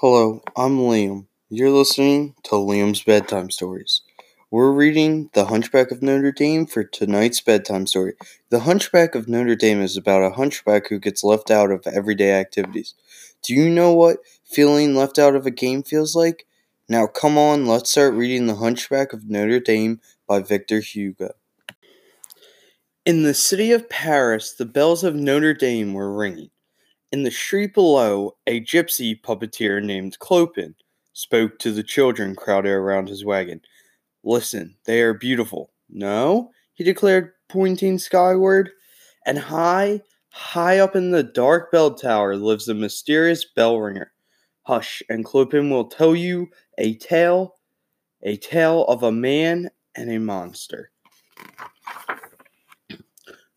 Hello, I'm Liam. You're listening to Liam's Bedtime Stories. We're reading The Hunchback of Notre Dame for tonight's bedtime story. The Hunchback of Notre Dame is about a hunchback who gets left out of everyday activities. Do you know what feeling left out of a game feels like? Now, come on, let's start reading The Hunchback of Notre Dame by Victor Hugo. In the city of Paris, the bells of Notre Dame were ringing. In the street below, a gypsy puppeteer named Clopin spoke to the children crowded around his wagon. Listen, they are beautiful. No? he declared, pointing skyward. And high, high up in the dark bell tower lives a mysterious bell ringer. Hush, and Clopin will tell you a tale, a tale of a man and a monster.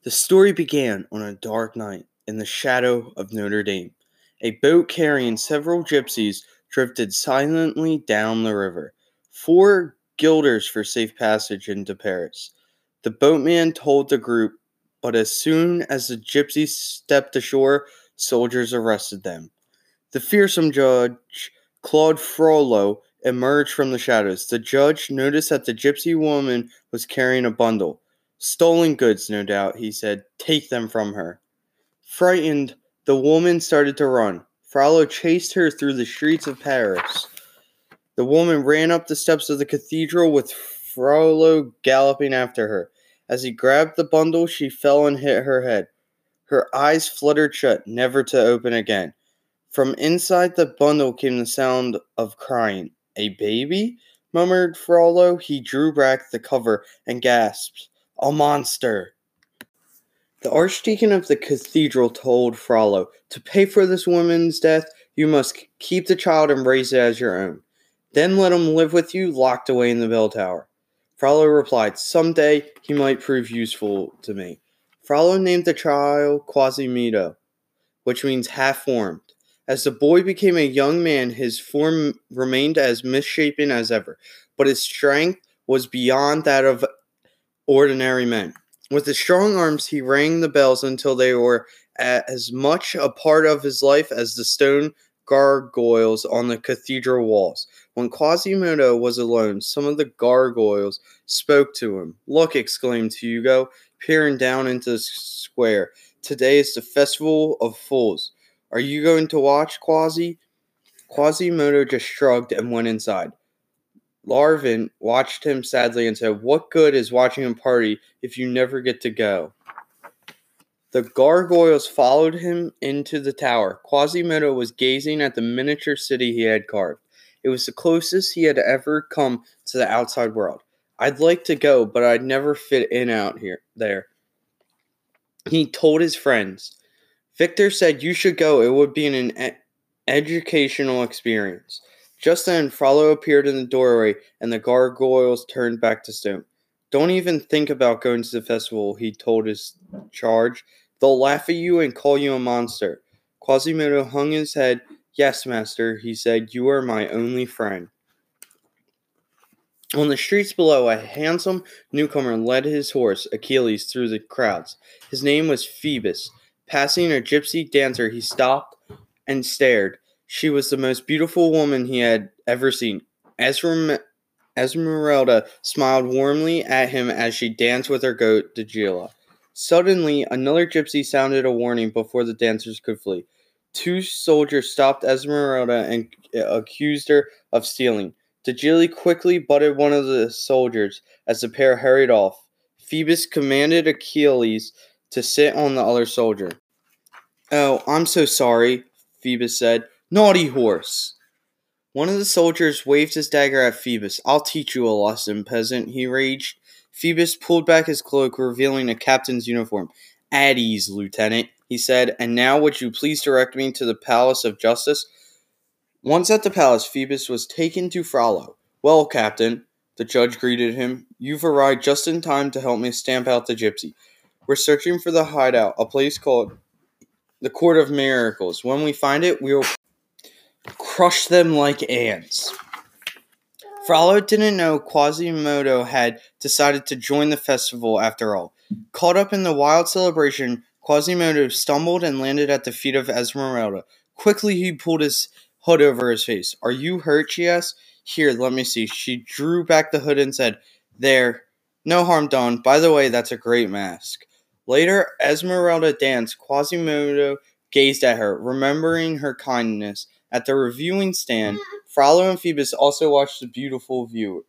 The story began on a dark night in the shadow of Notre Dame. A boat carrying several gypsies drifted silently down the river. Four guilders for safe passage into Paris. The boatman told the group, but as soon as the gypsies stepped ashore, soldiers arrested them. The fearsome judge, Claude Frollo, emerged from the shadows. The judge noticed that the gypsy woman was carrying a bundle. Stolen goods, no doubt, he said. Take them from her. Frightened, the woman started to run. Frollo chased her through the streets of Paris. The woman ran up the steps of the cathedral with Frollo galloping after her. As he grabbed the bundle, she fell and hit her head. Her eyes fluttered shut, never to open again. From inside the bundle came the sound of crying. A baby? murmured Frollo. He drew back the cover and gasped. A monster! The archdeacon of the cathedral told Frollo, To pay for this woman's death, you must keep the child and raise it as your own. Then let him live with you, locked away in the bell tower. Frollo replied, Some day he might prove useful to me. Frollo named the child Quasimodo, which means half formed. As the boy became a young man, his form remained as misshapen as ever, but his strength was beyond that of ordinary men. With his strong arms, he rang the bells until they were as much a part of his life as the stone gargoyles on the cathedral walls. When Quasimodo was alone, some of the gargoyles spoke to him. Look, exclaimed Hugo, peering down into the square. Today is the festival of fools. Are you going to watch, Quasi? Quasimodo just shrugged and went inside. Laverne watched him sadly and said, What good is watching a party if you never get to go? The gargoyles followed him into the tower. Quasimodo was gazing at the miniature city he had carved. It was the closest he had ever come to the outside world. I'd like to go, but I'd never fit in out here there. He told his friends. Victor said you should go. It would be an ed- educational experience. Just then, Frollo appeared in the doorway, and the gargoyles turned back to stone. Don't even think about going to the festival, he told his charge. They'll laugh at you and call you a monster. Quasimodo hung his head. Yes, master, he said, you are my only friend. On the streets below, a handsome newcomer led his horse, Achilles, through the crowds. His name was Phoebus. Passing a gypsy dancer, he stopped and stared. She was the most beautiful woman he had ever seen. Esmeralda smiled warmly at him as she danced with her goat, Djali. Suddenly, another gypsy sounded a warning before the dancers could flee. Two soldiers stopped Esmeralda and uh, accused her of stealing. Djali quickly butted one of the soldiers as the pair hurried off. Phoebus commanded Achilles to sit on the other soldier. Oh, I'm so sorry, Phoebus said. Naughty horse! One of the soldiers waved his dagger at Phoebus. I'll teach you a lesson, peasant, he raged. Phoebus pulled back his cloak, revealing a captain's uniform. At ease, lieutenant, he said, and now would you please direct me to the Palace of Justice? Once at the palace, Phoebus was taken to Frollo. Well, captain, the judge greeted him, you've arrived just in time to help me stamp out the gypsy. We're searching for the hideout, a place called the Court of Miracles. When we find it, we'll crush them like ants. Frollo didn't know Quasimodo had decided to join the festival after all. Caught up in the wild celebration, Quasimodo stumbled and landed at the feet of Esmeralda. Quickly he pulled his hood over his face. Are you hurt? she asked. Here, let me see. She drew back the hood and said, There, no harm done. By the way, that's a great mask. Later, Esmeralda danced. Quasimodo gazed at her, remembering her kindness. At the reviewing stand, mm-hmm. Frollo and Phoebus also watched the beautiful viewers.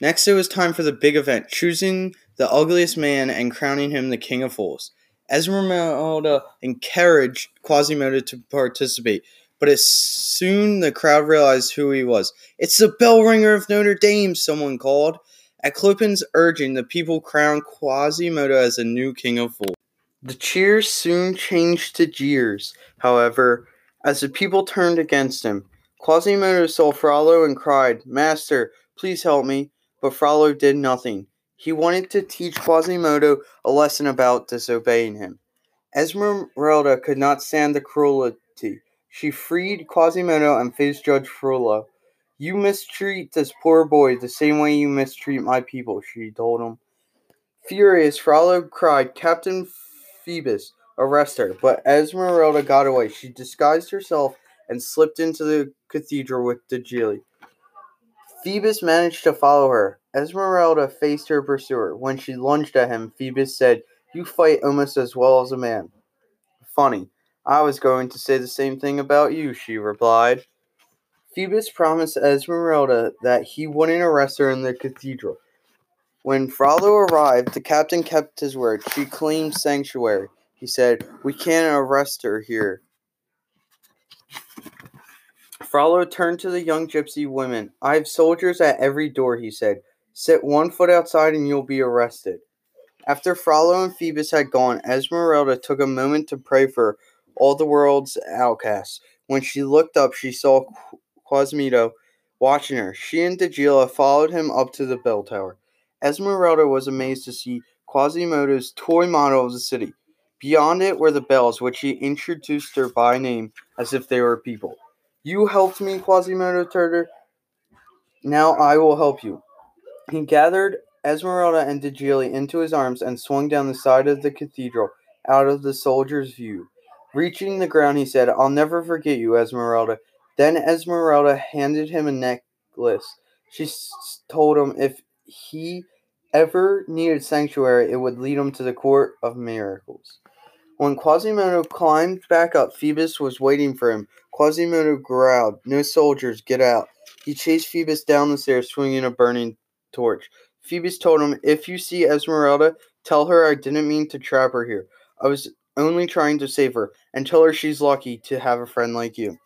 Next, it was time for the big event, choosing the ugliest man and crowning him the King of Fools. Esmeralda encouraged Quasimodo to participate, but as soon the crowd realized who he was, it's the bell ringer of Notre Dame, someone called. At Clopin's urging, the people crowned Quasimodo as the new King of Fools. The cheers soon changed to jeers, however, as the people turned against him. Quasimodo saw Frollo and cried, Master, please help me. But Frollo did nothing. He wanted to teach Quasimodo a lesson about disobeying him. Esmeralda could not stand the cruelty. She freed Quasimodo and faced Judge Frollo. You mistreat this poor boy the same way you mistreat my people, she told him. Furious, Frollo cried, Captain Phoebus, arrest her. But Esmeralda got away. She disguised herself and slipped into the cathedral with Djali. Phoebus managed to follow her. Esmeralda faced her pursuer. When she lunged at him, Phoebus said, You fight almost as well as a man. Funny. I was going to say the same thing about you, she replied. Phoebus promised Esmeralda that he wouldn't arrest her in the cathedral. When Frollo arrived, the captain kept his word. She claimed sanctuary. He said, We can't arrest her here. Frollo turned to the young gypsy women. I have soldiers at every door, he said. Sit one foot outside and you'll be arrested. After Frollo and Phoebus had gone, Esmeralda took a moment to pray for all the world's outcasts. When she looked up, she saw Quasimodo watching her. She and Djali followed him up to the bell tower. Esmeralda was amazed to see Quasimodo's toy model of the city. Beyond it were the bells, which he introduced her by name as if they were people. You helped me, Quasimodo Turtle. Now I will help you. He gathered Esmeralda and Djali into his arms and swung down the side of the cathedral, out of the soldier's view. Reaching the ground, he said, I'll never forget you, Esmeralda. Then Esmeralda handed him a necklace. She told him if he ever needed sanctuary, it would lead him to the court of miracles. When Quasimodo climbed back up, Phoebus was waiting for him. Quasimodo growled, No soldiers, get out. He chased Phoebus down the stairs, swinging a burning torch. Phoebus told him, If you see Esmeralda, tell her I didn't mean to trap her here. I was only trying to save her, and tell her she's lucky to have a friend like you.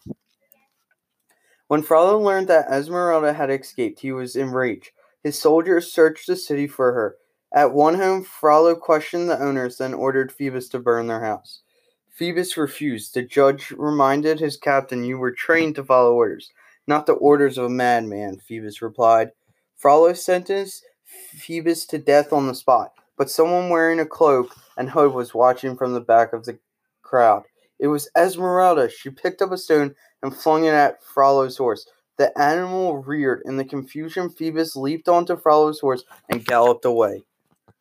When Frollo learned that Esmeralda had escaped, he was enraged. His soldiers searched the city for her. At one home, Frollo questioned the owners, then ordered Phoebus to burn their house. Phoebus refused. The judge reminded his captain, You were trained to follow orders, not the orders of a madman, Phoebus replied. Frollo sentenced Phoebus to death on the spot, but someone wearing a cloak and hood was watching from the back of the crowd. It was Esmeralda. She picked up a stone and flung it at Frollo's horse. The animal reared. In the confusion, Phoebus leaped onto Frollo's horse and galloped away.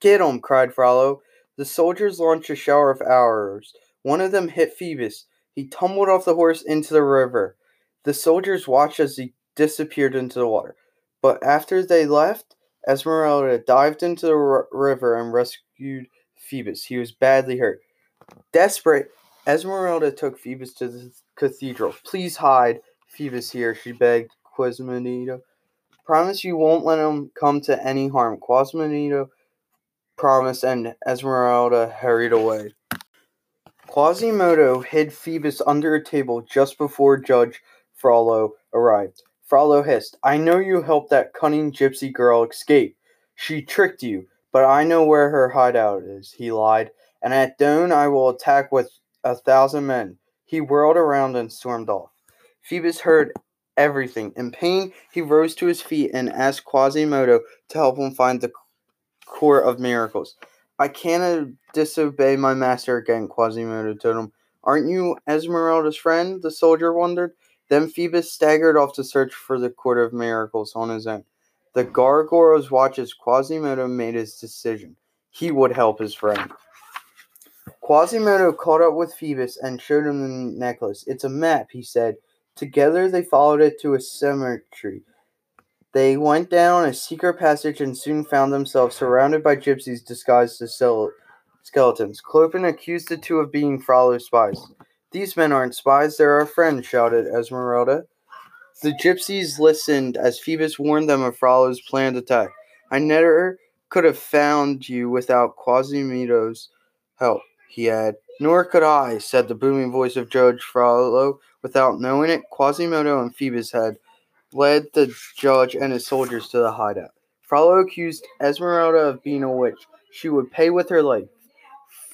Get him! cried Frollo. The soldiers launched a shower of arrows. One of them hit Phoebus. He tumbled off the horse into the river. The soldiers watched as he disappeared into the water. But after they left, Esmeralda dived into the r- river and rescued Phoebus. He was badly hurt. Desperate, Esmeralda took Phoebus to the cathedral. Please hide Phoebus here, she begged Quasimodo. Promise you won't let him come to any harm. Quasimodo promised, and Esmeralda hurried away. Quasimodo hid Phoebus under a table just before Judge Frollo arrived. Frollo hissed, I know you helped that cunning gypsy girl escape. She tricked you, but I know where her hideout is, he lied, and at dawn I will attack with a thousand men. He whirled around and stormed off. Phoebus heard everything. In pain, he rose to his feet and asked Quasimodo to help him find the court of miracles. I cannot disobey my master again, Quasimodo told him. Aren't you Esmeralda's friend? The soldier wondered. Then Phoebus staggered off to search for the court of miracles on his own. The gargoyles watched as Quasimodo made his decision. He would help his friend. Quasimodo caught up with Phoebus and showed him the necklace. It's a map, he said. Together they followed it to a cemetery. They went down a secret passage and soon found themselves surrounded by gypsies disguised as skeletons. Clopin accused the two of being Frollo's spies. These men aren't spies, they're our friends, shouted Esmeralda. The gypsies listened as Phoebus warned them of Frollo's planned attack. I never could have found you without Quasimodo's help, he had. Nor could I, said the booming voice of Judge Frollo. Without knowing it, Quasimodo and Phoebus had led the judge and his soldiers to the hideout. Frollo accused Esmeralda of being a witch. She would pay with her life.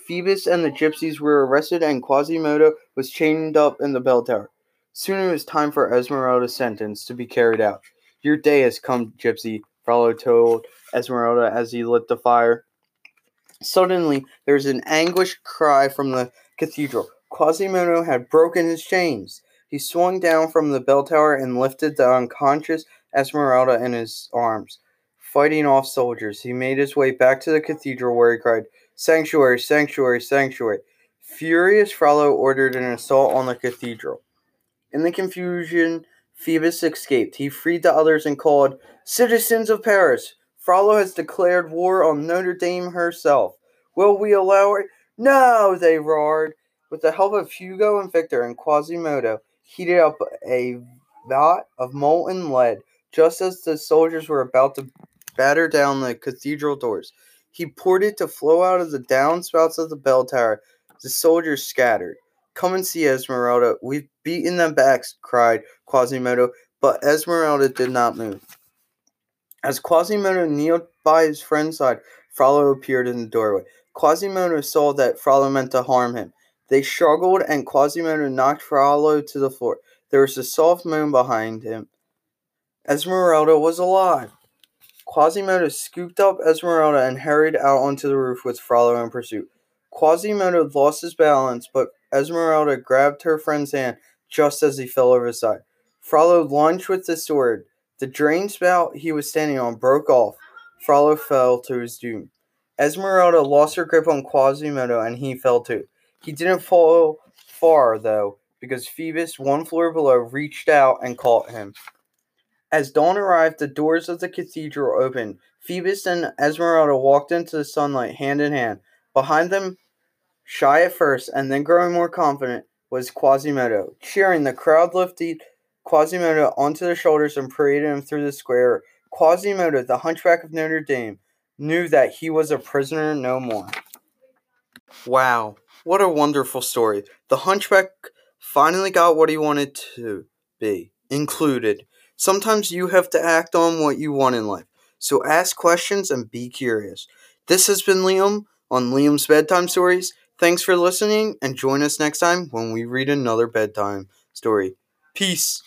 Phoebus and the gypsies were arrested, and Quasimodo was chained up in the bell tower. Soon it was time for Esmeralda's sentence to be carried out. Your day has come, gypsy, Frollo told Esmeralda as he lit the fire. Suddenly, there was an anguished cry from the cathedral. Quasimodo had broken his chains. He swung down from the bell tower and lifted the unconscious Esmeralda in his arms. Fighting off soldiers, he made his way back to the cathedral where he cried, Sanctuary, sanctuary, sanctuary. Furious Frollo ordered an assault on the cathedral. In the confusion, Phoebus escaped. He freed the others and called, Citizens of Paris, Frollo has declared war on Notre Dame herself. Will we allow it? No, they roared. With the help of Hugo and Victor and Quasimodo, heated up a vat of molten lead just as the soldiers were about to batter down the cathedral doors. He poured it to flow out of the downspouts of the bell tower. The soldiers scattered. Come and see Esmeralda. We've beaten them back, cried Quasimodo, but Esmeralda did not move. As Quasimodo kneeled by his friend's side, Frollo appeared in the doorway. Quasimodo saw that Frollo meant to harm him. They struggled, and Quasimodo knocked Frollo to the floor. There was a soft moan behind him. Esmeralda was alive. Quasimodo scooped up Esmeralda and hurried out onto the roof with Frollo in pursuit. Quasimodo lost his balance, but Esmeralda grabbed her friend's hand just as he fell over the side. Frollo lunged with the sword. The drain spout he was standing on broke off. Frollo fell to his doom. Esmeralda lost her grip on Quasimodo and he fell too. He didn't fall far, though, because Phoebus, one floor below, reached out and caught him. As dawn arrived, the doors of the cathedral opened. Phoebus and Esmeralda walked into the sunlight hand in hand. Behind them, shy at first and then growing more confident, was Quasimodo. Cheering, the crowd lifted Quasimodo onto their shoulders and paraded him through the square. Quasimodo, the hunchback of Notre Dame, knew that he was a prisoner no more. Wow, what a wonderful story. The hunchback finally got what he wanted to be included. Sometimes you have to act on what you want in life. So ask questions and be curious. This has been Liam on Liam's Bedtime Stories. Thanks for listening and join us next time when we read another bedtime story. Peace.